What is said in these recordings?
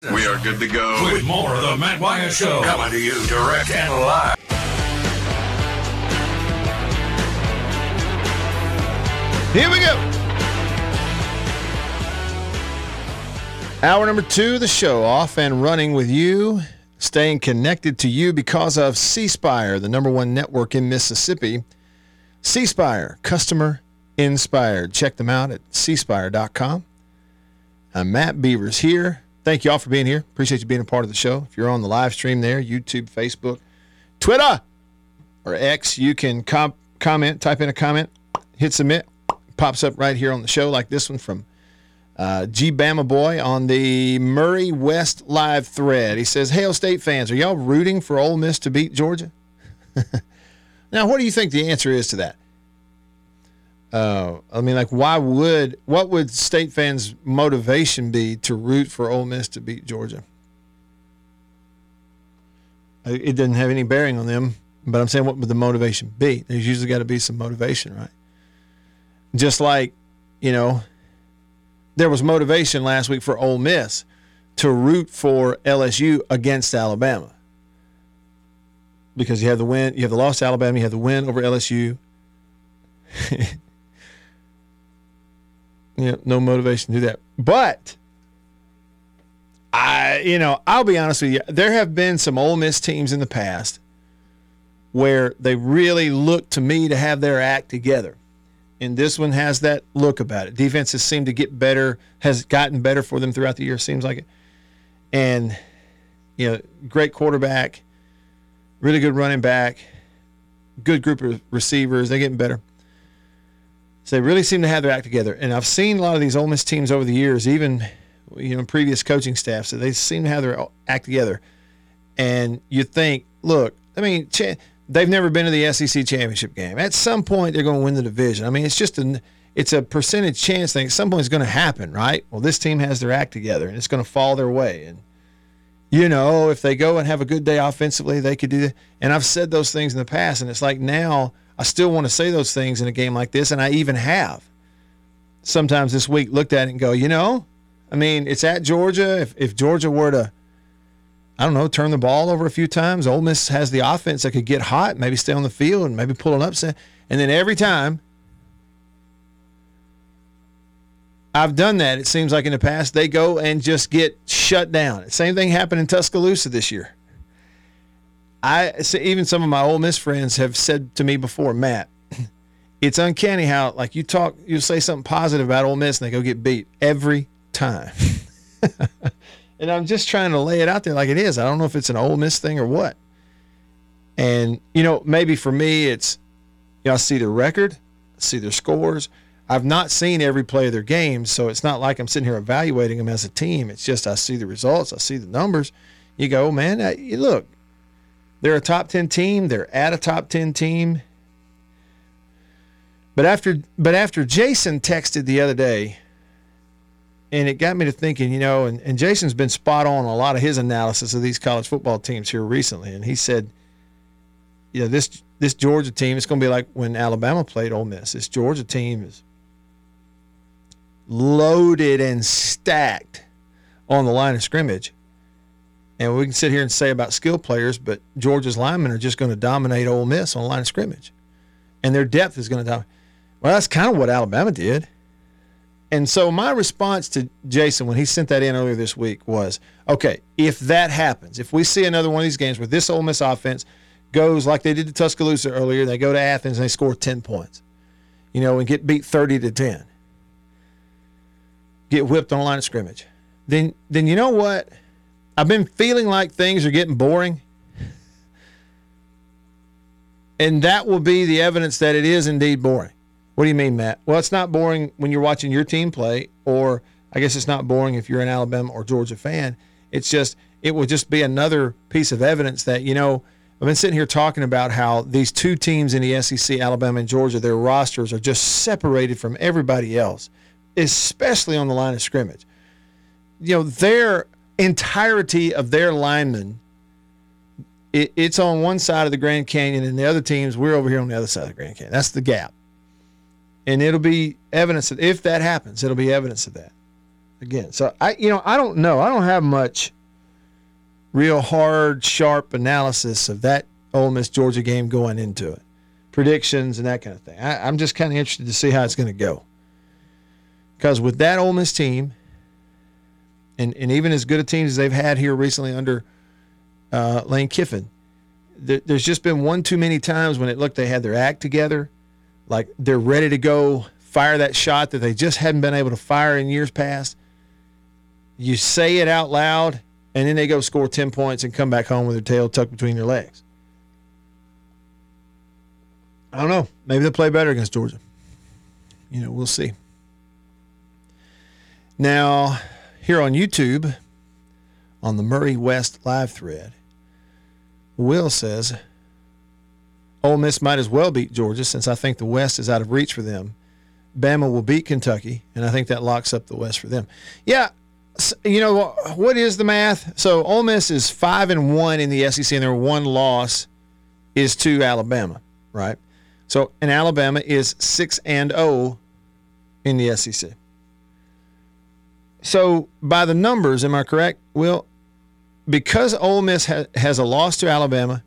We are good to go. With more of the Matt Wyatt Show coming to you direct and live. Here we go. Hour number two of the show, off and running with you, staying connected to you because of C Spire, the number one network in Mississippi. C Spire, customer inspired. Check them out at cspire.com. I'm Matt Beavers here. Thank you all for being here. Appreciate you being a part of the show. If you're on the live stream there, YouTube, Facebook, Twitter, or X, you can com- comment, type in a comment, hit submit. Pops up right here on the show, like this one from uh, G Bama Boy on the Murray West live thread. He says, Hail State fans, are y'all rooting for Ole Miss to beat Georgia? now, what do you think the answer is to that? Uh, I mean, like, why would what would state fans' motivation be to root for Ole Miss to beat Georgia? Uh, It doesn't have any bearing on them, but I'm saying, what would the motivation be? There's usually got to be some motivation, right? Just like, you know, there was motivation last week for Ole Miss to root for LSU against Alabama because you have the win, you have the loss to Alabama, you have the win over LSU. Yeah, no motivation to do that. But I, you know, I'll be honest with you. There have been some Ole Miss teams in the past where they really look to me to have their act together, and this one has that look about it. Defenses seem to get better, has gotten better for them throughout the year. Seems like it, and you know, great quarterback, really good running back, good group of receivers. They're getting better. So they really seem to have their act together. And I've seen a lot of these Ole Miss teams over the years, even you know previous coaching staffs, that they seem to have their act together. And you think, look, I mean, they've never been to the SEC championship game. At some point, they're going to win the division. I mean, it's just an it's a percentage chance thing. At some point, it's going to happen, right? Well, this team has their act together, and it's going to fall their way. And you know, if they go and have a good day offensively, they could do that. And I've said those things in the past, and it's like now I still want to say those things in a game like this, and I even have. Sometimes this week looked at it and go, you know, I mean, it's at Georgia. If, if Georgia were to, I don't know, turn the ball over a few times, Ole Miss has the offense that could get hot, maybe stay on the field, and maybe pull an upset. And then every time I've done that, it seems like in the past, they go and just get shut down. Same thing happened in Tuscaloosa this year. I so even some of my Ole Miss friends have said to me before, Matt, it's uncanny how like you talk, you say something positive about Ole Miss and they go get beat every time. and I'm just trying to lay it out there like it is. I don't know if it's an Ole Miss thing or what. And you know, maybe for me, it's you know, I see their record, I see their scores. I've not seen every play of their games, so it's not like I'm sitting here evaluating them as a team. It's just I see the results, I see the numbers. You go, man, uh, you look, they're a top 10 team. They're at a top 10 team. But after but after Jason texted the other day, and it got me to thinking, you know, and, and Jason's been spot on a lot of his analysis of these college football teams here recently. And he said, you know, this this Georgia team, it's gonna be like when Alabama played Ole Miss. This Georgia team is loaded and stacked on the line of scrimmage. And we can sit here and say about skill players, but Georgia's linemen are just going to dominate Ole Miss on line of scrimmage. And their depth is going to dominate. Well, that's kind of what Alabama did. And so my response to Jason when he sent that in earlier this week was, okay, if that happens, if we see another one of these games where this Ole Miss offense goes like they did to Tuscaloosa earlier, they go to Athens and they score 10 points, you know, and get beat 30 to 10, get whipped on the line of scrimmage, then then you know what? I've been feeling like things are getting boring. And that will be the evidence that it is indeed boring. What do you mean, Matt? Well, it's not boring when you're watching your team play, or I guess it's not boring if you're an Alabama or Georgia fan. It's just, it will just be another piece of evidence that, you know, I've been sitting here talking about how these two teams in the SEC, Alabama and Georgia, their rosters are just separated from everybody else, especially on the line of scrimmage. You know, their entirety of their linemen, it, it's on one side of the Grand Canyon, and the other teams, we're over here on the other side of the Grand Canyon. That's the gap. And it'll be evidence that if that happens, it'll be evidence of that. again. So I, you know, I don't know. I don't have much real hard, sharp analysis of that Ole Miss Georgia game going into it, predictions and that kind of thing. I, I'm just kind of interested to see how it's going to go. Because with that Ole Miss team, and, and even as good a team as they've had here recently under uh, Lane Kiffin, there, there's just been one too many times when it looked they had their act together, like they're ready to go fire that shot that they just hadn't been able to fire in years past. You say it out loud, and then they go score 10 points and come back home with their tail tucked between their legs. I don't know. Maybe they'll play better against Georgia. You know, we'll see. Now, here on YouTube, on the Murray West live thread, Will says, Ole Miss might as well beat Georgia since I think the West is out of reach for them. Bama will beat Kentucky, and I think that locks up the West for them. Yeah, you know what is the math? So Ole Miss is five and one in the SEC, and their one loss is to Alabama, right? So and Alabama is six and zero oh in the SEC. So by the numbers, am I correct? Well, because Ole Miss ha- has a loss to Alabama,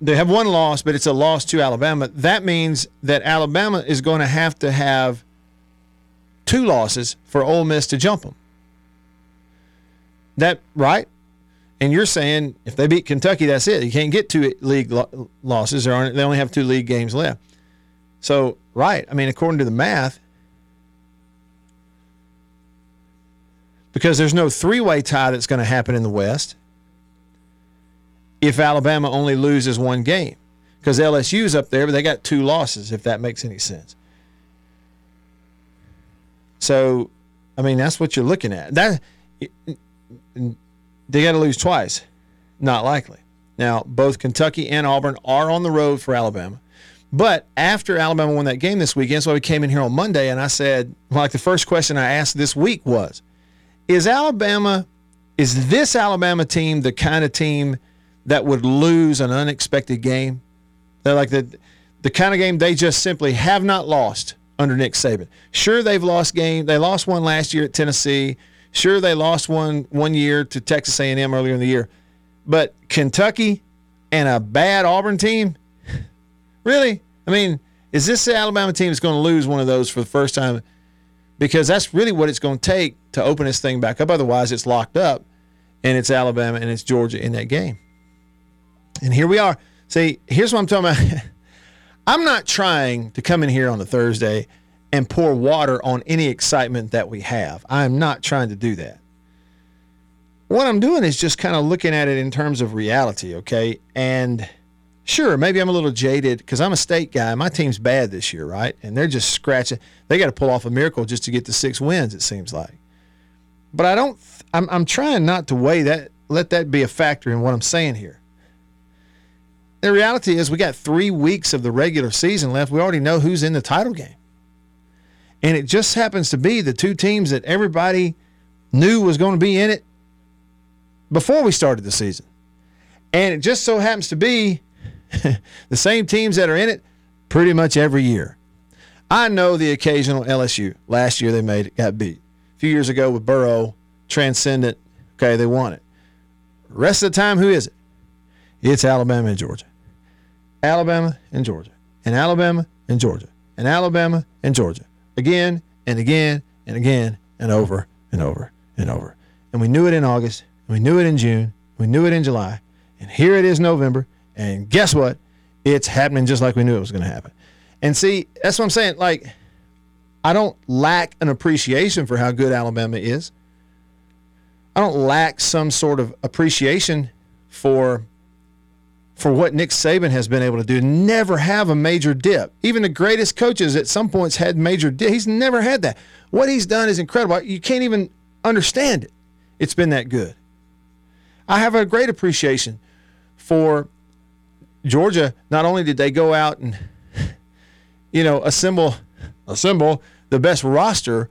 they have one loss, but it's a loss to Alabama. That means that Alabama is going to have to have two losses for Ole Miss to jump them. That right? And you're saying if they beat Kentucky, that's it. You can't get two league lo- losses. They only have two league games left. So right, I mean, according to the math, because there's no three-way tie that's going to happen in the West if Alabama only loses one game because LSU's up there, but they got two losses. If that makes any sense. So, I mean, that's what you're looking at. That they got to lose twice. Not likely. Now, both Kentucky and Auburn are on the road for Alabama. But after Alabama won that game this weekend, so we came in here on Monday and I said, like the first question I asked this week was, is Alabama, is this Alabama team the kind of team that would lose an unexpected game? They're like the the kind of game they just simply have not lost under Nick Saban. Sure, they've lost game. They lost one last year at Tennessee. Sure, they lost one one year to Texas A&M earlier in the year. But Kentucky and a bad Auburn team, really? I mean, is this Alabama team that's going to lose one of those for the first time? Because that's really what it's going to take to open this thing back up. Otherwise, it's locked up, and it's Alabama and it's Georgia in that game. And here we are. See, here's what I'm talking about. I'm not trying to come in here on a Thursday and pour water on any excitement that we have. I'm not trying to do that. What I'm doing is just kind of looking at it in terms of reality, okay? And sure, maybe I'm a little jaded because I'm a state guy. My team's bad this year, right? And they're just scratching. They got to pull off a miracle just to get the six wins, it seems like. But I don't, I'm, I'm trying not to weigh that, let that be a factor in what I'm saying here. The reality is, we got three weeks of the regular season left. We already know who's in the title game. And it just happens to be the two teams that everybody knew was going to be in it before we started the season. And it just so happens to be the same teams that are in it pretty much every year. I know the occasional LSU. Last year they made it, got beat. A few years ago with Burrow, transcendent. Okay, they won it. Rest of the time, who is it? It's Alabama and Georgia. Alabama and Georgia, and Alabama and Georgia, and Alabama and Georgia, again and again and again and over and over and over. And we knew it in August, we knew it in June, we knew it in July, and here it is November, and guess what? It's happening just like we knew it was going to happen. And see, that's what I'm saying. Like, I don't lack an appreciation for how good Alabama is. I don't lack some sort of appreciation for for what Nick Saban has been able to do. Never have a major dip. Even the greatest coaches at some points had major dip. He's never had that. What he's done is incredible. You can't even understand it. It's been that good. I have a great appreciation for Georgia. Not only did they go out and, you know, assemble assemble the best roster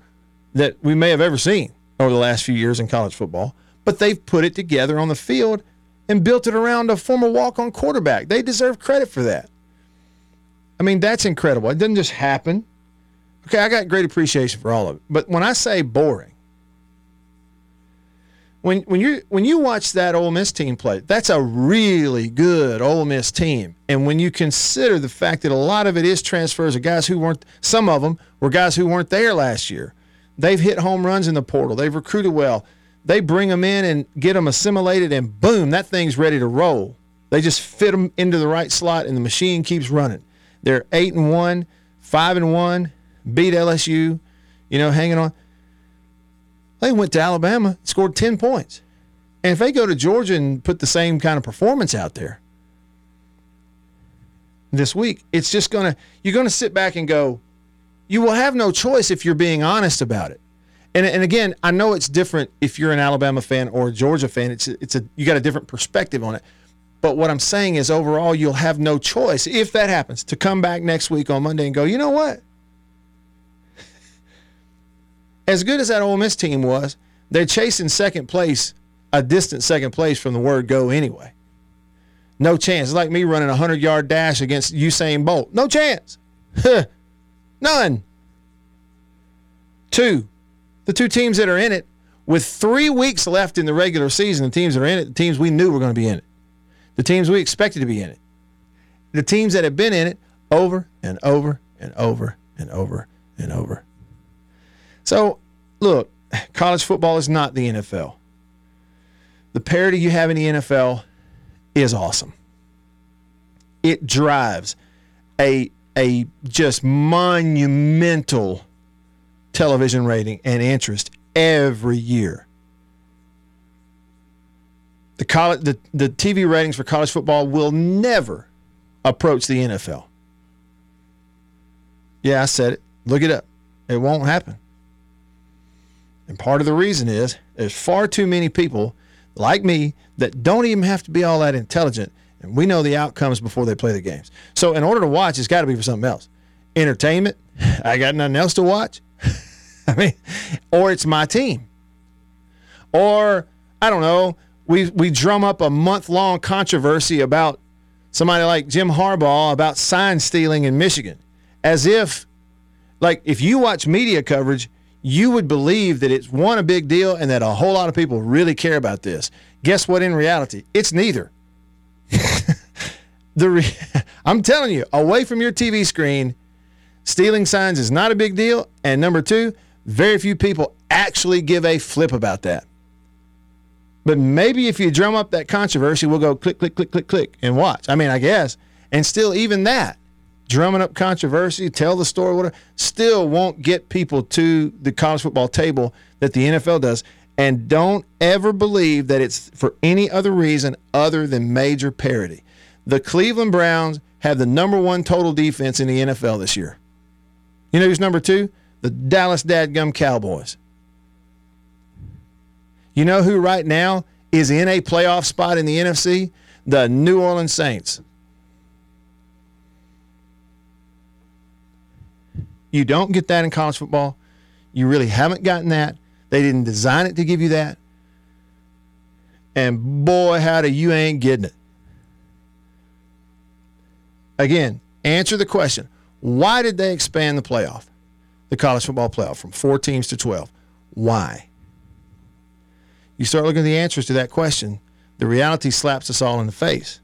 that we may have ever seen over the last few years in college football, but they've put it together on the field and built it around a former walk on quarterback. They deserve credit for that. I mean, that's incredible. It didn't just happen. Okay, I got great appreciation for all of it. But when I say boring, when when you when you watch that Ole Miss team play, that's a really good Ole Miss team. And when you consider the fact that a lot of it is transfers of guys who weren't, some of them were guys who weren't there last year. They've hit home runs in the portal. They've recruited well. They bring them in and get them assimilated, and boom, that thing's ready to roll. They just fit them into the right slot, and the machine keeps running. They're eight and one, five and one, beat LSU, you know, hanging on. They went to Alabama, scored 10 points. And if they go to Georgia and put the same kind of performance out there this week, it's just going to, you're going to sit back and go, you will have no choice if you're being honest about it. And, and again, I know it's different if you're an Alabama fan or a Georgia fan. It's it's a you got a different perspective on it. But what I'm saying is overall you'll have no choice if that happens to come back next week on Monday and go, "You know what? As good as that Ole Miss team was, they're chasing second place, a distant second place from the word go anyway. No chance. It's like me running a 100 yard dash against Usain Bolt. No chance. None. Two, the two teams that are in it, with three weeks left in the regular season, the teams that are in it, the teams we knew were going to be in it, the teams we expected to be in it, the teams that have been in it over and over and over and over and over so, look, college football is not the NFL. The parity you have in the NFL is awesome. It drives a a just monumental television rating and interest every year. The college the, the TV ratings for college football will never approach the NFL. Yeah, I said it. Look it up. It won't happen. And part of the reason is there's far too many people like me that don't even have to be all that intelligent. And we know the outcomes before they play the games. So in order to watch, it's got to be for something else. Entertainment, I got nothing else to watch. I mean, or it's my team. Or I don't know, we we drum up a month long controversy about somebody like Jim Harbaugh about sign stealing in Michigan. As if like if you watch media coverage, you would believe that it's one a big deal and that a whole lot of people really care about this. Guess what? In reality, it's neither. the re- I'm telling you, away from your TV screen, stealing signs is not a big deal. And number two, very few people actually give a flip about that. But maybe if you drum up that controversy, we'll go click, click, click, click, click, and watch. I mean, I guess. And still, even that, drumming up controversy, tell the story, whatever, still won't get people to the college football table that the NFL does. And don't ever believe that it's for any other reason other than major parity. The Cleveland Browns have the number one total defense in the NFL this year. You know who's number two? The Dallas Dadgum Cowboys. You know who right now is in a playoff spot in the NFC? The New Orleans Saints. You don't get that in college football. You really haven't gotten that. They didn't design it to give you that. And boy, howdy, you ain't getting it. Again, answer the question why did they expand the playoff, the college football playoff, from four teams to 12? Why? You start looking at the answers to that question, the reality slaps us all in the face.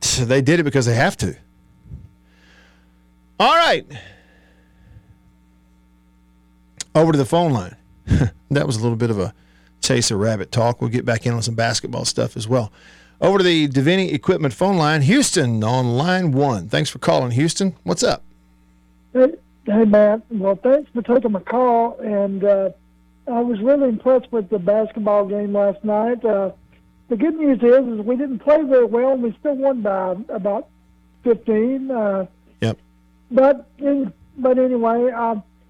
So they did it because they have to. All right over to the phone line. that was a little bit of a chase a rabbit talk. We'll get back in on some basketball stuff as well. Over to the Davini Equipment phone line. Houston on line one. Thanks for calling, Houston. What's up? Hey, hey Matt. Well, thanks for taking my call. And uh, I was really impressed with the basketball game last night. Uh, the good news is, is we didn't play very well, and we still won by about 15. Uh, yep. But in, but anyway,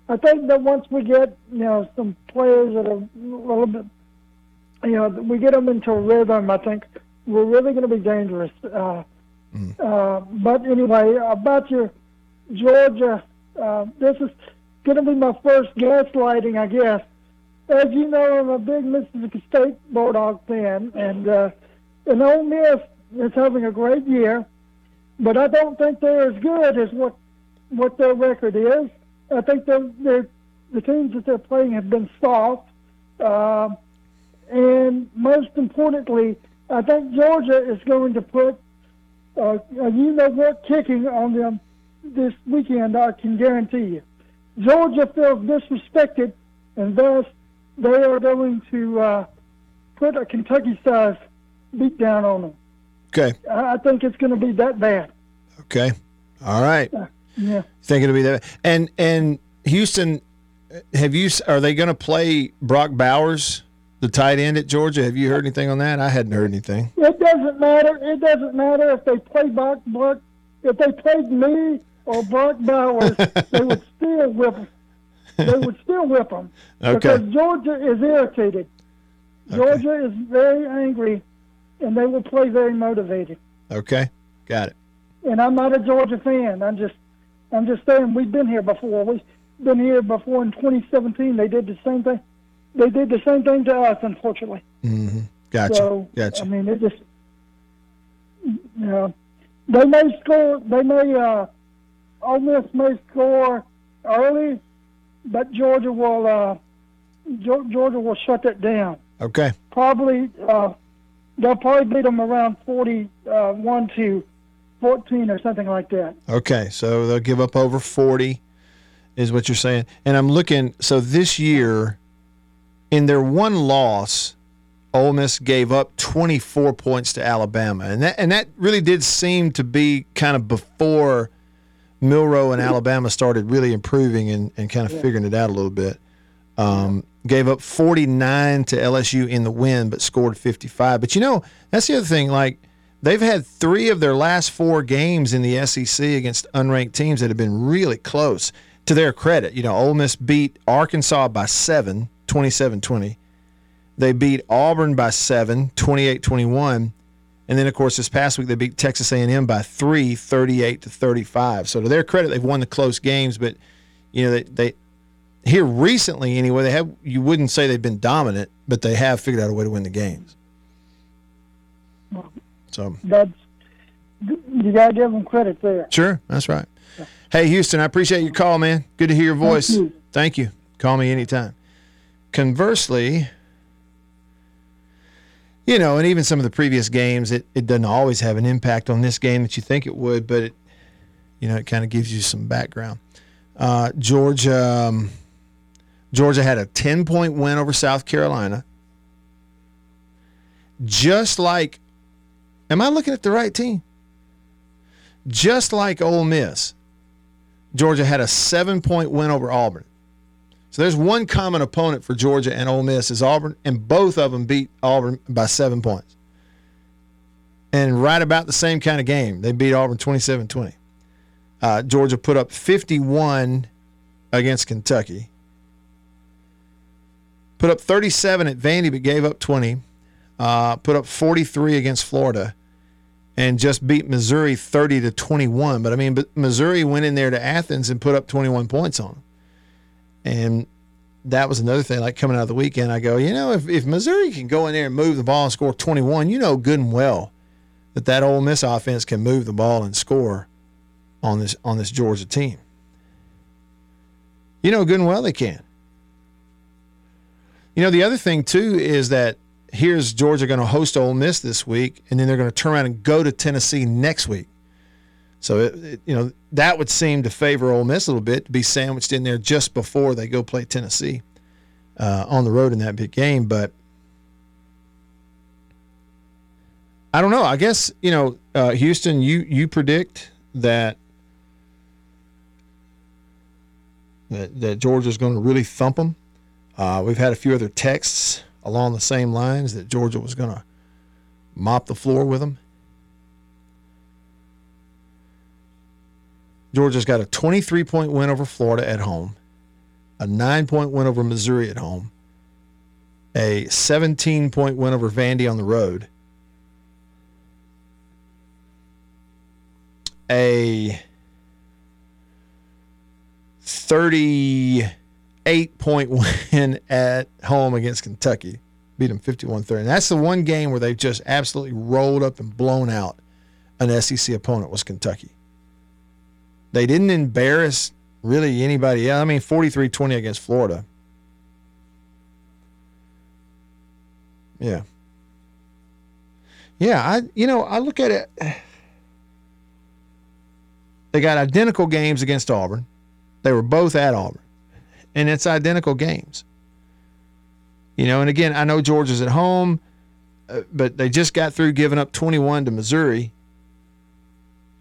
I think that once we get you know some players that are a little bit, you know, we get them into a rhythm. I think we're really going to be dangerous. Uh, mm. uh, but anyway, about your Georgia, uh, this is going to be my first gaslighting, I guess. As you know, I'm a big Mississippi State Bulldog fan, and uh, and Ole Miss is having a great year, but I don't think they're as good as what what their record is. I think they're, they're, the teams that they're playing have been soft. Um and most importantly, I think Georgia is going to put uh, a you know what kicking on them this weekend. I can guarantee you. Georgia feels disrespected, and thus they are going to uh, put a Kentucky-sized beat down on them. Okay. I I think it's going to be that bad. Okay. All right. Yeah. Think it'll be that. And and Houston, have you? Are they going to play Brock Bowers, the tight end at Georgia? Have you heard anything on that? I hadn't heard anything. It doesn't matter. It doesn't matter if they play Brock, Brock if they played me or Brock Bowers, they would still whip them. They would still whip them Okay. because Georgia is irritated. Georgia is very angry, and they will play very motivated. Okay. Got it. And I'm not a Georgia fan. I'm just, I'm just saying we've been here before. We've been here before in 2017. They did the same thing. They did the same thing to us, unfortunately. Mm-hmm. Gotcha. So gotcha. I mean, it just you know they may score. They may uh, Ole Miss may score early, but Georgia will uh, Georgia will shut that down. okay. Probably uh, they'll probably beat them around forty-one to fourteen or something like that. Okay. So they'll give up over forty, is what you're saying. And I'm looking. So this year, in their one loss, Ole Miss gave up 24 points to Alabama, and that and that really did seem to be kind of before Milroe and Alabama started really improving and, and kind of figuring it out a little bit. Um, gave up 49 to LSU in the win, but scored 55. But you know, that's the other thing. Like they've had three of their last four games in the SEC against unranked teams that have been really close. To their credit, you know, Ole Miss beat Arkansas by seven, 27-20. They beat Auburn by seven, 28-21. And then, of course, this past week they beat Texas A&M by three, 38 to 35. So to their credit, they've won the close games. But you know, they, they here recently anyway, they have you wouldn't say they've been dominant, but they have figured out a way to win the games. So That's you got to give them credit there. sure, that's right. Hey, Houston, I appreciate your call, man. Good to hear your voice. you. Thank you. Call me anytime. Conversely, you know, and even some of the previous games, it, it doesn't always have an impact on this game that you think it would, but it, you know, it kind of gives you some background. Uh, Georgia, um, Georgia had a ten point win over South Carolina. Just like, am I looking at the right team? Just like Ole Miss, Georgia had a seven point win over Auburn. So there's one common opponent for Georgia and Ole Miss is Auburn, and both of them beat Auburn by seven points. And right about the same kind of game. They beat Auburn 27 20. Uh, Georgia put up 51 against Kentucky. Put up 37 at Vandy, but gave up 20. Uh, put up 43 against Florida and just beat Missouri 30 to 21. But I mean, but Missouri went in there to Athens and put up 21 points on them. And that was another thing. Like coming out of the weekend, I go, you know, if, if Missouri can go in there and move the ball and score 21, you know good and well that that Ole Miss offense can move the ball and score on this on this Georgia team. You know good and well they can. You know the other thing too is that here's Georgia going to host Ole Miss this week, and then they're going to turn around and go to Tennessee next week. So it, it, you know that would seem to favor Ole Miss a little bit to be sandwiched in there just before they go play Tennessee uh, on the road in that big game. But I don't know. I guess you know uh, Houston. You you predict that that, that Georgia's going to really thump them. Uh, we've had a few other texts along the same lines that Georgia was going to mop the floor with them. Georgia's got a 23 point win over Florida at home, a nine point win over Missouri at home, a 17 point win over Vandy on the road, a 38 point win at home against Kentucky. Beat them 51 30. And that's the one game where they've just absolutely rolled up and blown out an SEC opponent was Kentucky. They didn't embarrass really anybody else. I mean, 43 20 against Florida. Yeah. Yeah, I you know, I look at it they got identical games against Auburn. They were both at Auburn. And it's identical games. You know, and again, I know Georgia's at home, uh, but they just got through giving up 21 to Missouri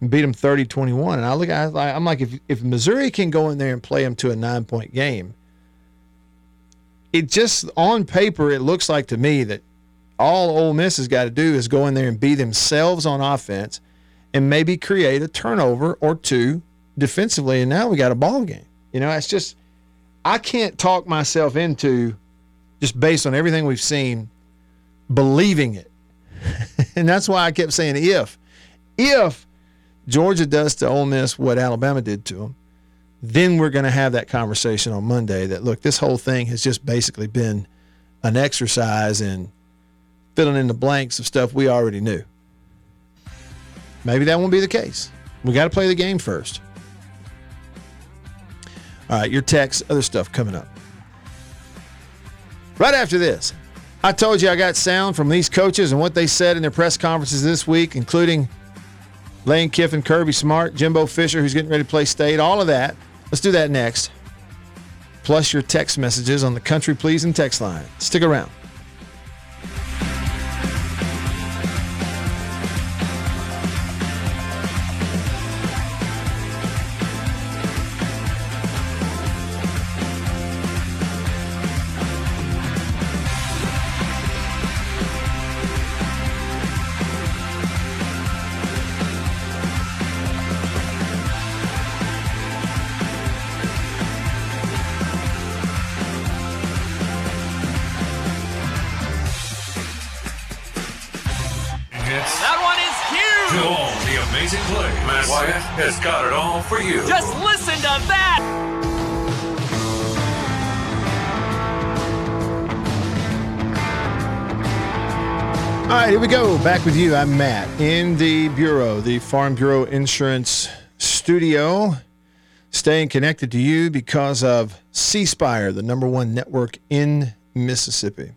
and beat them 30 21. And I look at I'm like, if, if Missouri can go in there and play them to a nine point game, it just on paper, it looks like to me that all Ole Miss has got to do is go in there and be themselves on offense and maybe create a turnover or two defensively. And now we got a ball game. You know, it's just, I can't talk myself into just based on everything we've seen, believing it. and that's why I kept saying if, if Georgia does to Ole Miss what Alabama did to them, then we're going to have that conversation on Monday that look, this whole thing has just basically been an exercise in filling in the blanks of stuff we already knew. Maybe that won't be the case. We got to play the game first. All right, your text, other stuff coming up. Right after this, I told you I got sound from these coaches and what they said in their press conferences this week, including Lane Kiffin, Kirby Smart, Jimbo Fisher, who's getting ready to play state, all of that. Let's do that next. Plus your text messages on the Country Pleasing text line. Stick around. Back with you. I'm Matt in the Bureau, the Farm Bureau Insurance Studio. Staying connected to you because of C Spire, the number one network in Mississippi.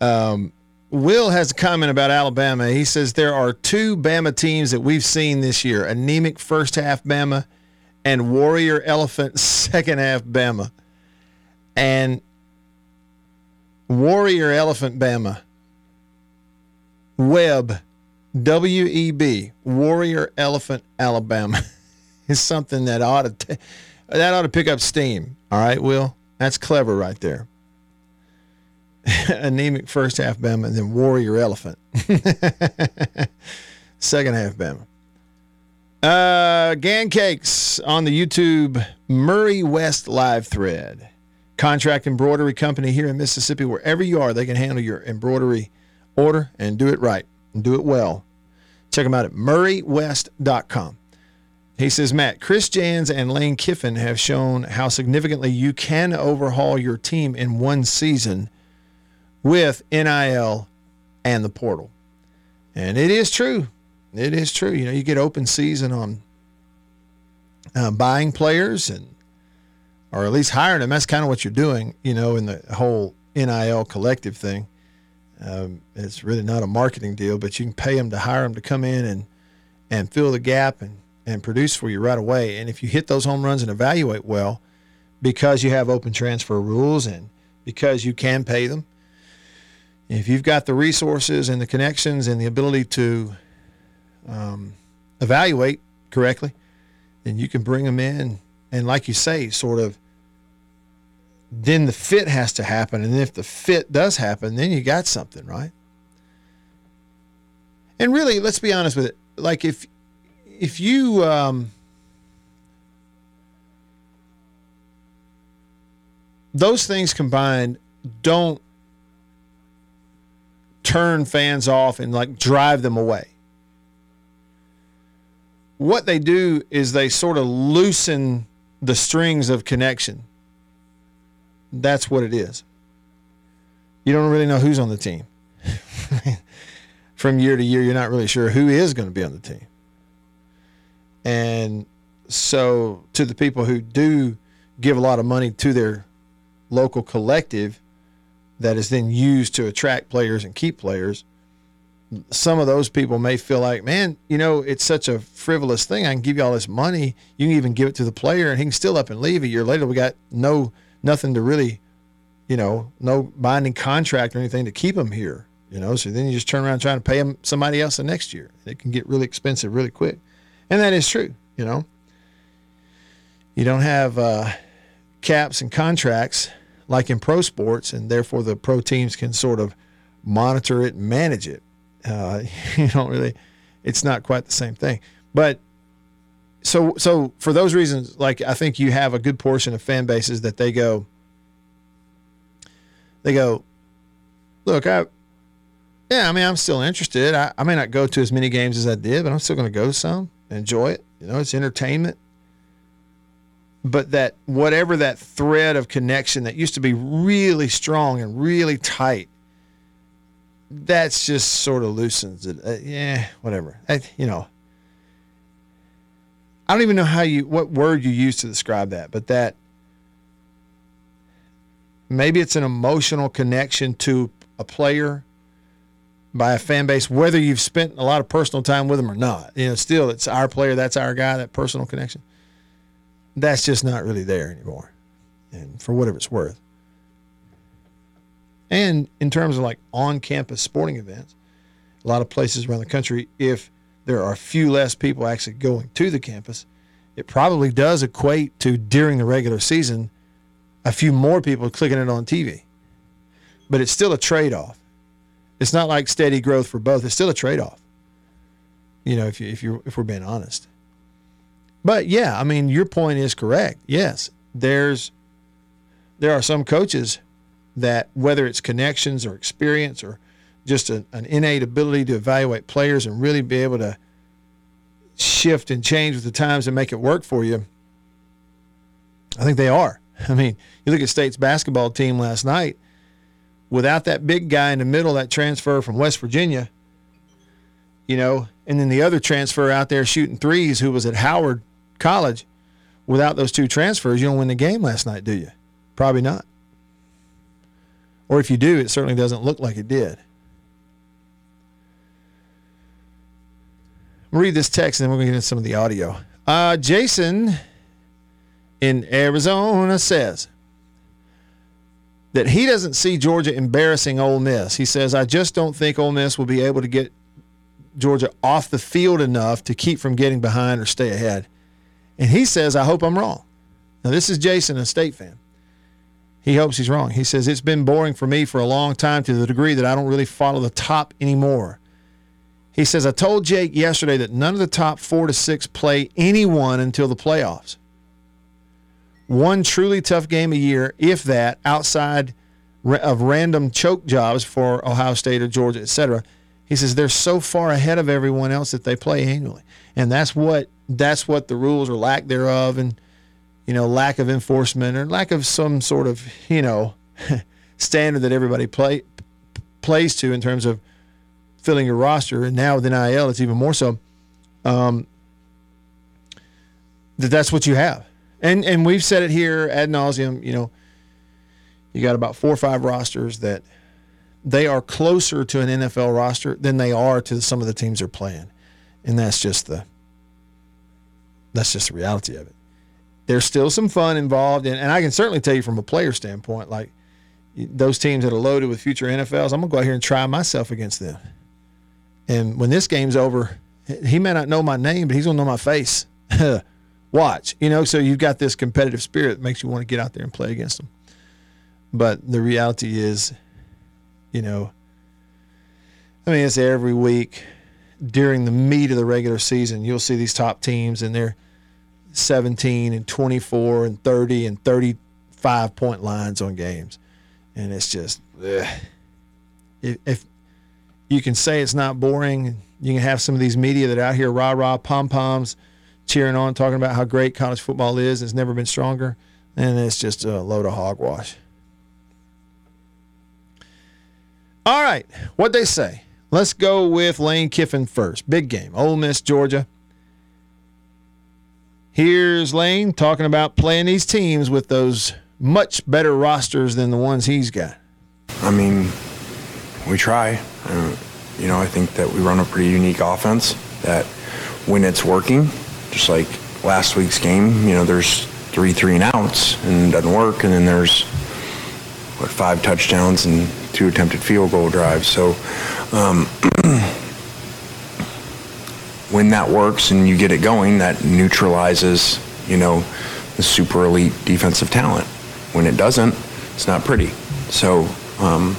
Um, Will has a comment about Alabama. He says there are two Bama teams that we've seen this year anemic first half Bama and Warrior Elephant second half Bama. And Warrior Elephant Bama Web, W E B, Warrior Elephant, Alabama, is something that ought to t- that ought to pick up steam. All right, Will, that's clever right there. Anemic first half Bama, and then Warrior Elephant, second half Bama. Uh, Gan Cakes on the YouTube Murray West live thread. Contract embroidery company here in Mississippi. Wherever you are, they can handle your embroidery order and do it right and do it well. Check them out at murraywest.com. He says, Matt, Chris Jans and Lane Kiffin have shown how significantly you can overhaul your team in one season with NIL and the portal. And it is true. It is true. You know, you get open season on uh, buying players and, or at least hiring them. That's kind of what you're doing, you know, in the whole NIL collective thing. Um, it's really not a marketing deal, but you can pay them to hire them to come in and and fill the gap and and produce for you right away. And if you hit those home runs and evaluate well, because you have open transfer rules and because you can pay them, if you've got the resources and the connections and the ability to um, evaluate correctly, then you can bring them in and, like you say, sort of then the fit has to happen. And if the fit does happen, then you got something, right? And really, let's be honest with it. Like if if you um, those things combined don't turn fans off and like drive them away. What they do is they sort of loosen the strings of connection that's what it is. You don't really know who's on the team. From year to year, you're not really sure who is going to be on the team. And so to the people who do give a lot of money to their local collective that is then used to attract players and keep players some of those people may feel like man you know it's such a frivolous thing i can give you all this money you can even give it to the player and he can still up and leave a year later we got no nothing to really you know no binding contract or anything to keep them here you know so then you just turn around trying to pay them somebody else the next year it can get really expensive really quick and that is true you know you don't have uh, caps and contracts like in pro sports, and therefore the pro teams can sort of monitor it and manage it. Uh, you don't really, it's not quite the same thing. But so, so for those reasons, like I think you have a good portion of fan bases that they go, they go, look, I, yeah, I mean, I'm still interested. I, I may not go to as many games as I did, but I'm still going to go to some, enjoy it. You know, it's entertainment but that whatever that thread of connection that used to be really strong and really tight that's just sort of loosens it uh, yeah whatever I, you know i don't even know how you what word you use to describe that but that maybe it's an emotional connection to a player by a fan base whether you've spent a lot of personal time with them or not you know still it's our player that's our guy that personal connection that's just not really there anymore. And for whatever it's worth. And in terms of like on campus sporting events, a lot of places around the country, if there are a few less people actually going to the campus, it probably does equate to during the regular season a few more people clicking it on TV. But it's still a trade off. It's not like steady growth for both. It's still a trade off. You know, if you if you if we're being honest. But yeah, I mean, your point is correct. Yes, there's there are some coaches that whether it's connections or experience or just a, an innate ability to evaluate players and really be able to shift and change with the times and make it work for you. I think they are. I mean, you look at State's basketball team last night. Without that big guy in the middle, that transfer from West Virginia, you know, and then the other transfer out there shooting threes who was at Howard college, without those two transfers, you don't win the game last night, do you? Probably not. Or if you do, it certainly doesn't look like it did. Read this text and then we're going to get into some of the audio. Uh, Jason in Arizona says that he doesn't see Georgia embarrassing Ole Miss. He says, I just don't think Ole Miss will be able to get Georgia off the field enough to keep from getting behind or stay ahead. And he says, I hope I'm wrong. Now, this is Jason, a state fan. He hopes he's wrong. He says, It's been boring for me for a long time to the degree that I don't really follow the top anymore. He says, I told Jake yesterday that none of the top four to six play anyone until the playoffs. One truly tough game a year, if that, outside of random choke jobs for Ohio State or Georgia, etc. He says they're so far ahead of everyone else that they play annually, and that's what that's what the rules or lack thereof, and you know lack of enforcement or lack of some sort of you know standard that everybody play plays to in terms of filling your roster, and now with NIL, it's even more so. Um, that that's what you have, and and we've said it here ad nauseum. You know, you got about four or five rosters that they are closer to an NFL roster than they are to some of the teams they're playing, and that's just the that's just the reality of it. There's still some fun involved, and, and I can certainly tell you from a player standpoint, like those teams that are loaded with future NFLs, I'm gonna go out here and try myself against them. And when this game's over, he may not know my name, but he's gonna know my face. Watch, you know. So you've got this competitive spirit that makes you want to get out there and play against them. But the reality is, you know, I mean, it's every week during the meat of the regular season. You'll see these top teams, and they're 17 and 24 and 30 and 35 point lines on games. And it's just, ugh. If, if you can say it's not boring, you can have some of these media that out here rah rah pom poms cheering on, talking about how great college football is. It's never been stronger. And it's just a load of hogwash. All right, what they say. Let's go with Lane Kiffin first. Big game, Ole Miss, Georgia. Here's Lane talking about playing these teams with those much better rosters than the ones he's got. I mean, we try. You know, I think that we run a pretty unique offense that when it's working, just like last week's game, you know, there's three three and outs and it doesn't work, and then there's what five touchdowns and two attempted field goal drives. So um, when that works and you get it going, that neutralizes, you know, the super elite defensive talent. When it doesn't, it's not pretty. So um,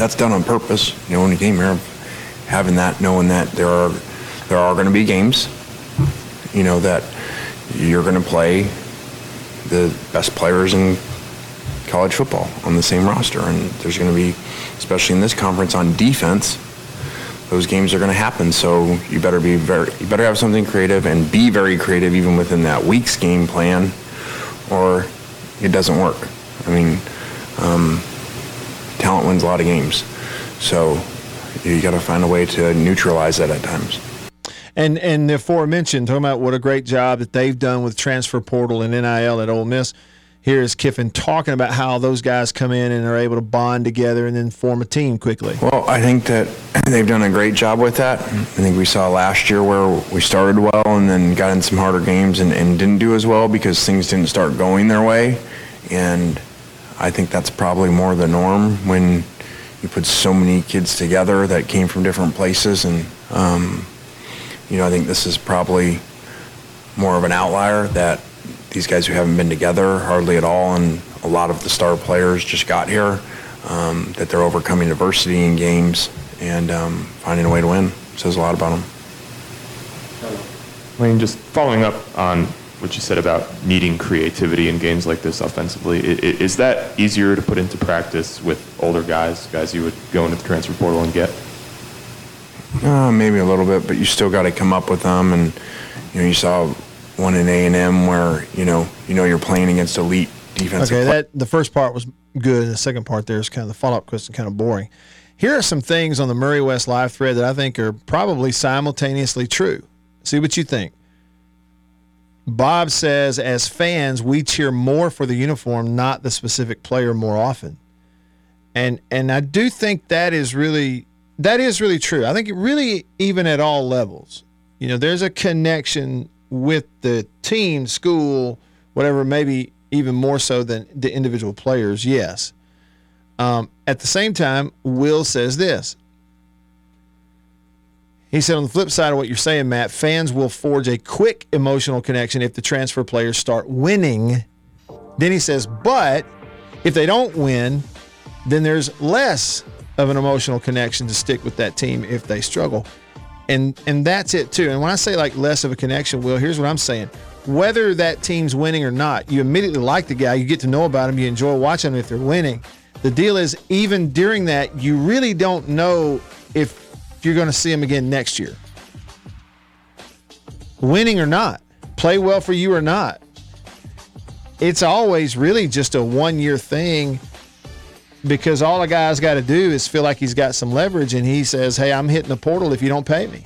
that's done on purpose. You know, when you came here, having that, knowing that there are there are going to be games, you know, that you're going to play the best players in college football on the same roster, and there's going to be, especially in this conference, on defense. Those games are going to happen, so you better be very, you better have something creative and be very creative even within that week's game plan, or it doesn't work. I mean, um, talent wins a lot of games, so you got to find a way to neutralize that at times. And and the aforementioned, talking about what a great job that they've done with transfer portal and NIL at Ole Miss. Here is Kiffin talking about how those guys come in and are able to bond together and then form a team quickly. Well, I think that they've done a great job with that. I think we saw last year where we started well and then got in some harder games and, and didn't do as well because things didn't start going their way. And I think that's probably more the norm when you put so many kids together that came from different places. And, um, you know, I think this is probably more of an outlier that these guys who haven't been together hardly at all, and a lot of the star players just got here, um, that they're overcoming adversity in games and um, finding a way to win. Says a lot about them. Lane, just following up on what you said about needing creativity in games like this offensively, i- i- is that easier to put into practice with older guys, guys you would go into the transfer portal and get? Uh, maybe a little bit, but you still got to come up with them. And you know, you saw one in A and M where you know you know you're playing against elite defensive. Okay, pla- that the first part was good. The second part there is kind of the follow up question, kind of boring. Here are some things on the Murray West live thread that I think are probably simultaneously true. See what you think. Bob says, as fans, we cheer more for the uniform, not the specific player more often. And and I do think that is really that is really true. I think it really even at all levels. You know, there's a connection with the team, school, whatever, maybe even more so than the individual players, yes. Um, at the same time, Will says this. He said, on the flip side of what you're saying, Matt, fans will forge a quick emotional connection if the transfer players start winning. Then he says, but if they don't win, then there's less of an emotional connection to stick with that team if they struggle. And and that's it too. And when I say like less of a connection, Will, here's what I'm saying. Whether that team's winning or not, you immediately like the guy, you get to know about him, you enjoy watching them if they're winning. The deal is even during that, you really don't know if you're going to see him again next year. Winning or not, play well for you or not. It's always really just a one year thing because all a guy's got to do is feel like he's got some leverage and he says, Hey, I'm hitting the portal if you don't pay me.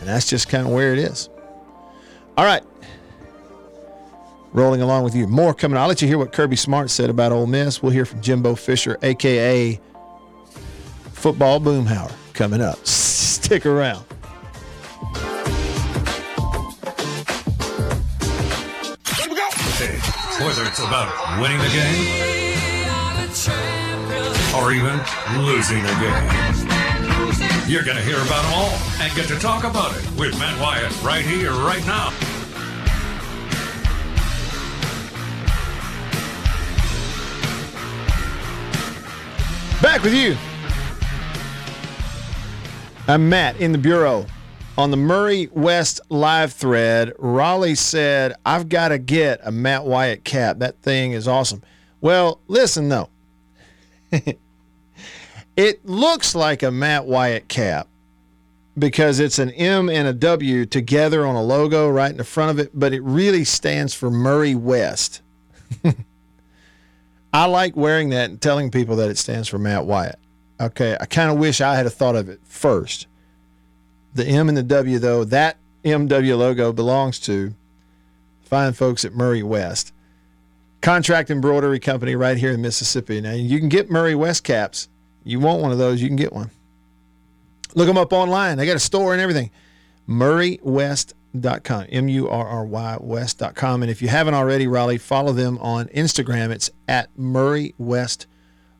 And that's just kind of where it is. All right. Rolling along with you. More coming. I'll let you hear what Kirby Smart said about Ole Miss. We'll hear from Jimbo Fisher, aka Football Boomhauer, coming up. Stick around. Hey, whether it's about winning the game or even losing the game, you're going to hear about them all and get to talk about it with Matt Wyatt right here, right now. Back with you. I'm Matt in the Bureau. On the Murray West live thread, Raleigh said, I've got to get a Matt Wyatt cap. That thing is awesome. Well, listen, though. it looks like a Matt Wyatt cap because it's an M and a W together on a logo right in the front of it, but it really stands for Murray West. I like wearing that and telling people that it stands for Matt Wyatt. Okay, I kind of wish I had thought of it first. The M and the W, though, that MW logo belongs to fine folks at Murray West. Contract embroidery company right here in Mississippi. Now, you can get Murray West caps. You want one of those, you can get one. Look them up online. They got a store and everything. MurrayWest.com. M U R R Y West.com. And if you haven't already, Raleigh, follow them on Instagram. It's at Murray West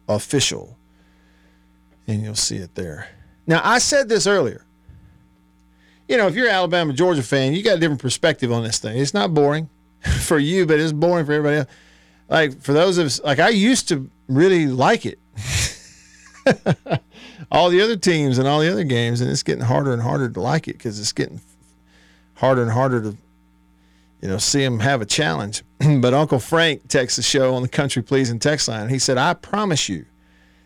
Official. And you'll see it there. Now, I said this earlier. You know, if you're an Alabama Georgia fan, you got a different perspective on this thing. It's not boring for you, but it's boring for everybody else. Like for those of us, like I used to really like it. all the other teams and all the other games, and it's getting harder and harder to like it because it's getting harder and harder to, you know, see them have a challenge. but Uncle Frank texts the show on the Country Pleasing text line. He said, "I promise you."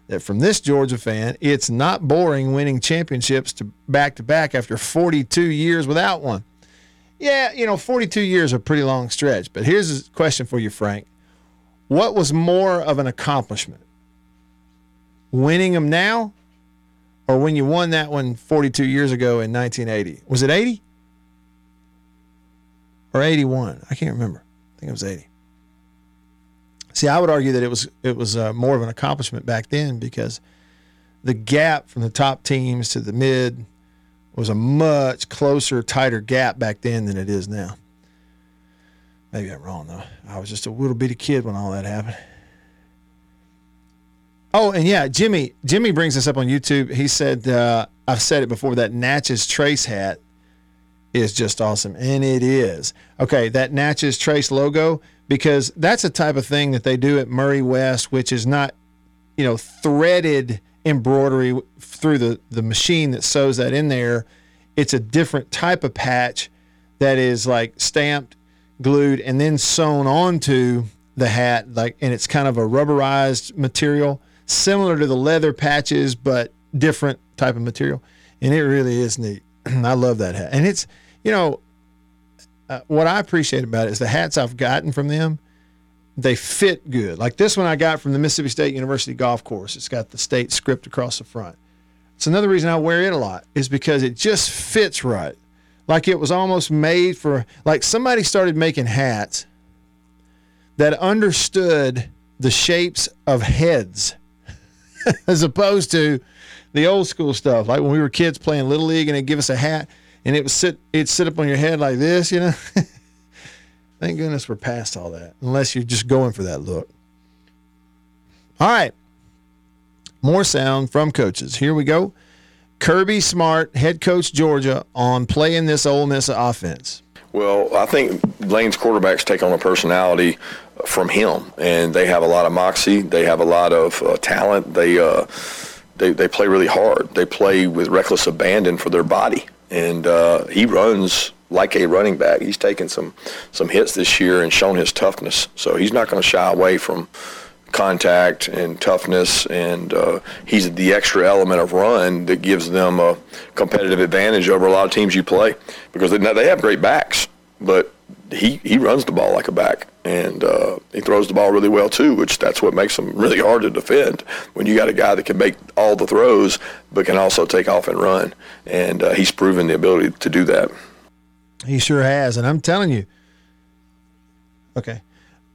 That from this Georgia fan, it's not boring winning championships to back to back after 42 years without one. Yeah, you know, 42 years a pretty long stretch. But here's a question for you, Frank. What was more of an accomplishment? Winning them now or when you won that one 42 years ago in 1980? Was it 80? Or 81? I can't remember. I think it was 80. See, I would argue that it was it was uh, more of an accomplishment back then because the gap from the top teams to the mid was a much closer, tighter gap back then than it is now. Maybe I'm wrong though. I was just a little bitty kid when all that happened. Oh, and yeah, Jimmy. Jimmy brings this up on YouTube. He said, uh, "I've said it before. That Natchez Trace hat is just awesome, and it is. Okay, that Natchez Trace logo because that's the type of thing that they do at Murray West, which is not, you know, threaded embroidery through the the machine that sews that in there. It's a different type of patch that is like stamped, glued, and then sewn onto the hat, like, and it's kind of a rubberized material, similar to the leather patches, but different type of material. And it really is neat. I love that hat, and it's, you know, uh, what I appreciate about it is the hats I've gotten from them, they fit good. Like this one I got from the Mississippi State University golf course. It's got the state script across the front. It's another reason I wear it a lot is because it just fits right. Like it was almost made for like somebody started making hats that understood the shapes of heads as opposed to the old school stuff. Like when we were kids playing little league and they'd give us a hat and it would sit it'd sit up on your head like this, you know. Thank goodness we're past all that, unless you're just going for that look. All right. More sound from coaches. Here we go. Kirby Smart, head coach Georgia, on playing this Ole Miss offense. Well, I think Lane's quarterbacks take on a personality from him, and they have a lot of moxie. They have a lot of uh, talent. They, uh, they they play really hard. They play with reckless abandon for their body, and uh, he runs like a running back. He's taken some some hits this year and shown his toughness. So he's not going to shy away from contact and toughness, and uh, he's the extra element of run that gives them a competitive advantage over a lot of teams you play because they, they have great backs, but he, he runs the ball like a back, and uh, he throws the ball really well too, which that's what makes him really hard to defend when you got a guy that can make all the throws but can also take off and run, and uh, he's proven the ability to do that. He sure has, and I'm telling you. Okay,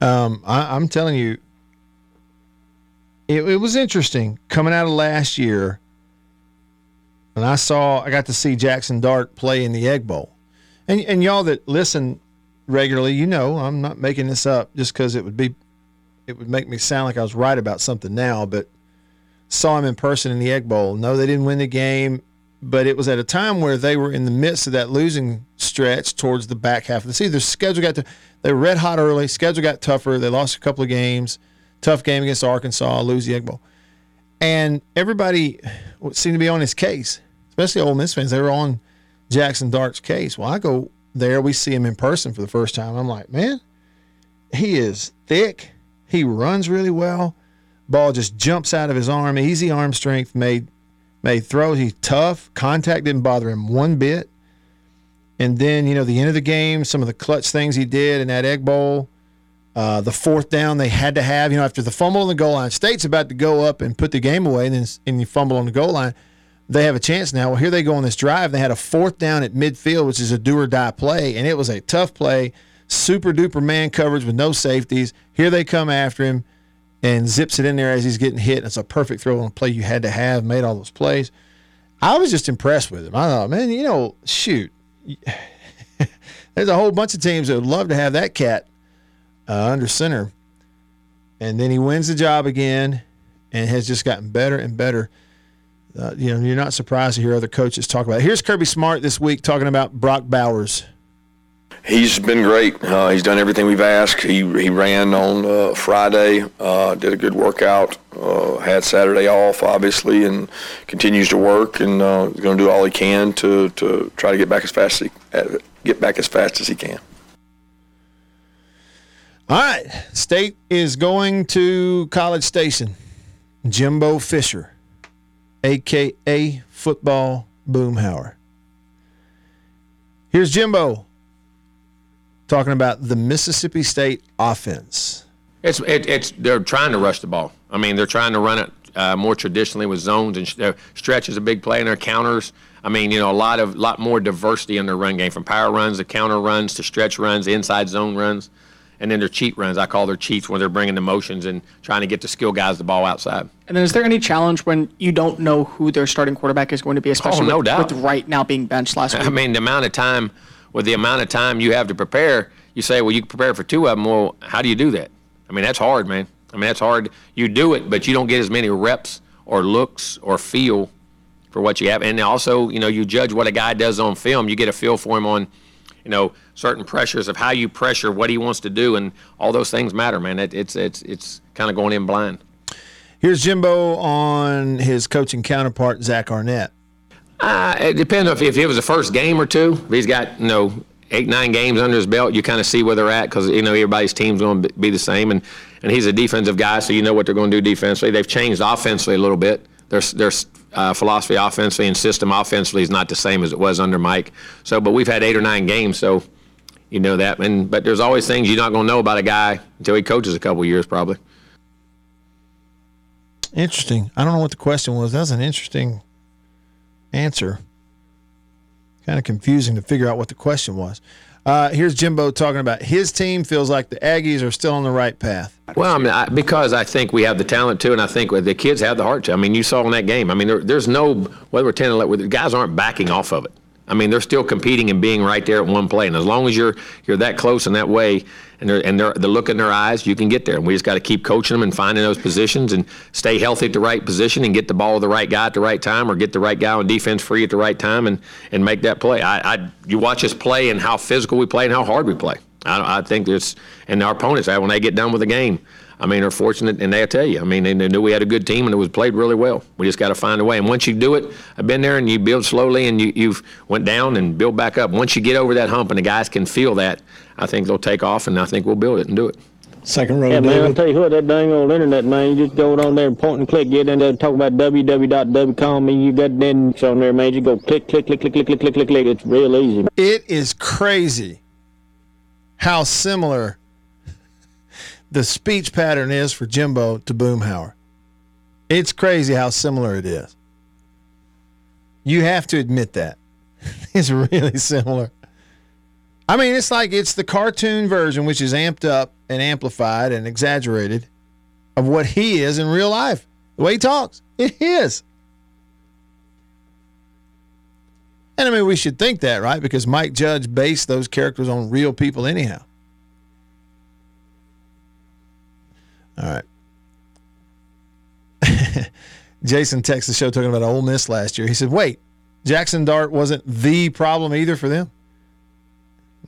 um, I, I'm telling you, it, it was interesting coming out of last year. And I saw, I got to see Jackson Dart play in the Egg Bowl, and and y'all that listen regularly, you know, I'm not making this up just because it would be, it would make me sound like I was right about something now. But saw him in person in the Egg Bowl. No, they didn't win the game, but it was at a time where they were in the midst of that losing stretch towards the back half of the season. Their schedule got to, they were red hot early. Schedule got tougher. They lost a couple of games. Tough game against Arkansas, lose the Egg Bowl. And everybody seemed to be on his case, especially Ole Miss fans. They were on Jackson Dart's case. Well, I go there, we see him in person for the first time. I'm like, man, he is thick. He runs really well. Ball just jumps out of his arm. Easy arm strength. Made made throws. He's tough. Contact didn't bother him one bit. And then you know the end of the game, some of the clutch things he did in that Egg Bowl. Uh, the fourth down they had to have, you know, after the fumble on the goal line. State's about to go up and put the game away, and then and you fumble on the goal line. They have a chance now. Well, here they go on this drive. They had a fourth down at midfield, which is a do or die play, and it was a tough play, super duper man coverage with no safeties. Here they come after him and zips it in there as he's getting hit. It's a perfect throw on a play you had to have, made all those plays. I was just impressed with him. I thought, man, you know, shoot. There's a whole bunch of teams that would love to have that cat uh, under center. And then he wins the job again and has just gotten better and better. Uh, you know, you're not surprised to hear other coaches talk about it. Here's Kirby Smart this week talking about Brock Bowers. He's been great. Uh, he's done everything we've asked. He he ran on uh, Friday, uh, did a good workout, uh, had Saturday off, obviously, and continues to work and uh, going to do all he can to, to try to get back as fast as he, get back as fast as he can. All right. State is going to College Station. Jimbo Fisher, a.k.a. Football Boomhauer. Here's Jimbo talking about the Mississippi State offense. It's it, it's they're trying to rush the ball. I mean, they're trying to run it uh, more traditionally with zones and sh- uh, stretch is a big play in their counters. I mean, you know, a lot of lot more diversity in their run game, from power runs to counter runs to stretch runs, inside zone runs, and then their cheat runs. I call their cheats when they're bringing the motions and trying to get the skill guys the ball outside. And then is there any challenge when you don't know who their starting quarterback is going to be, oh, especially Oh, no with, doubt. with Wright now being benched last week? I mean, the amount of time, with the amount of time you have to prepare, you say, well, you can prepare for two of them. Well, how do you do that? I mean, that's hard, man. I mean, that's hard. You do it, but you don't get as many reps or looks or feel for what you have. And also, you know, you judge what a guy does on film. You get a feel for him on, you know, certain pressures of how you pressure, what he wants to do, and all those things matter, man. It, it's it's it's kind of going in blind. Here's Jimbo on his coaching counterpart, Zach Arnett. Uh, it depends if, if it was the first game or two. If he's got you know eight nine games under his belt, you kind of see where they're at because you know everybody's team's going to be the same, and and he's a defensive guy, so you know what they're going to do defensively. They've changed offensively a little bit. Their their uh, philosophy offensively and system offensively is not the same as it was under Mike. So, but we've had eight or nine games, so you know that. And but there's always things you're not going to know about a guy until he coaches a couple years, probably. Interesting. I don't know what the question was. That's an interesting answer. Kind of confusing to figure out what the question was. Uh, here's Jimbo talking about his team feels like the Aggies are still on the right path. Well, I mean, I, because I think we have the talent too, and I think the kids have the heart to. I mean, you saw in that game. I mean, there, there's no whether we're ten or eleven, the guys aren't backing off of it. I mean, they're still competing and being right there at one play. And as long as you're you're that close and that way, and and the look in their eyes, you can get there. And we just got to keep coaching them and finding those positions and stay healthy at the right position and get the ball to the right guy at the right time, or get the right guy on defense free at the right time and and make that play. I, I you watch us play and how physical we play and how hard we play. I, I think there's and our opponents when they get done with the game. I mean, they're fortunate, and they'll tell you. I mean, they, they knew we had a good team, and it was played really well. We just got to find a way. And once you do it, I've been there, and you build slowly, and you you've went down and build back up. Once you get over that hump, and the guys can feel that, I think they'll take off, and I think we'll build it and do it. Second row, Yeah, man, I'll tell you what, that dang old internet, man, you just go on there and point and click, get in there and talk about www.wcom, and you got then on there, man, you go click, click, click, click, click, click, click, click, click. It's real easy. It is crazy how similar the speech pattern is for Jimbo to Boomhauer. It's crazy how similar it is. You have to admit that. It's really similar. I mean, it's like it's the cartoon version, which is amped up and amplified and exaggerated of what he is in real life. The way he talks, it is. And I mean, we should think that, right? Because Mike Judge based those characters on real people, anyhow. All right. Jason texted the show talking about Ole Miss last year. He said, wait, Jackson Dart wasn't the problem either for them?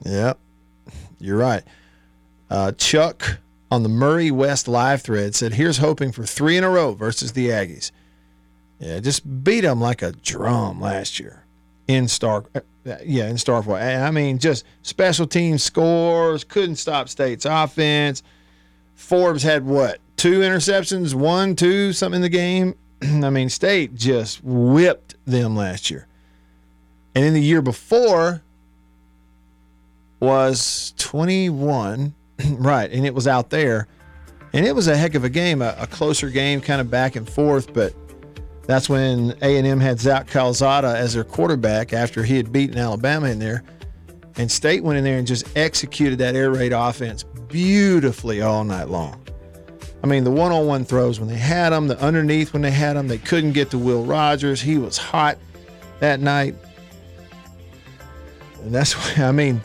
Yep, you're right. Uh, Chuck on the Murray West live thread said, here's hoping for three in a row versus the Aggies. Yeah, just beat them like a drum last year in Star. uh, Yeah, in Starkville. I mean, just special team scores, couldn't stop State's offense. Forbes had what? Two interceptions, one, two, something in the game. I mean, State just whipped them last year. And in the year before was 21, right? And it was out there. And it was a heck of a game, a, a closer game, kind of back and forth. But That's when A&M had Zach Calzada as their quarterback after he had beaten Alabama in there. And State went in there and just executed that air raid offense beautifully all night long. I mean, the one on one throws when they had them, the underneath when they had them, they couldn't get to Will Rogers. He was hot that night. And that's why, I mean,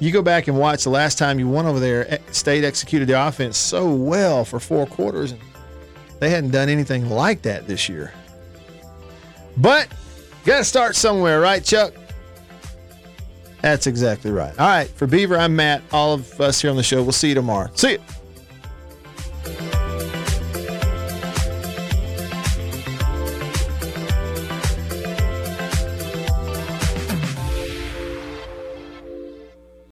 you go back and watch the last time you won over there, eh, State executed the offense so well for four quarters, and they hadn't done anything like that this year. But got to start somewhere, right, Chuck? That's exactly right. All right, for Beaver, I'm Matt. All of us here on the show, we'll see you tomorrow. See you.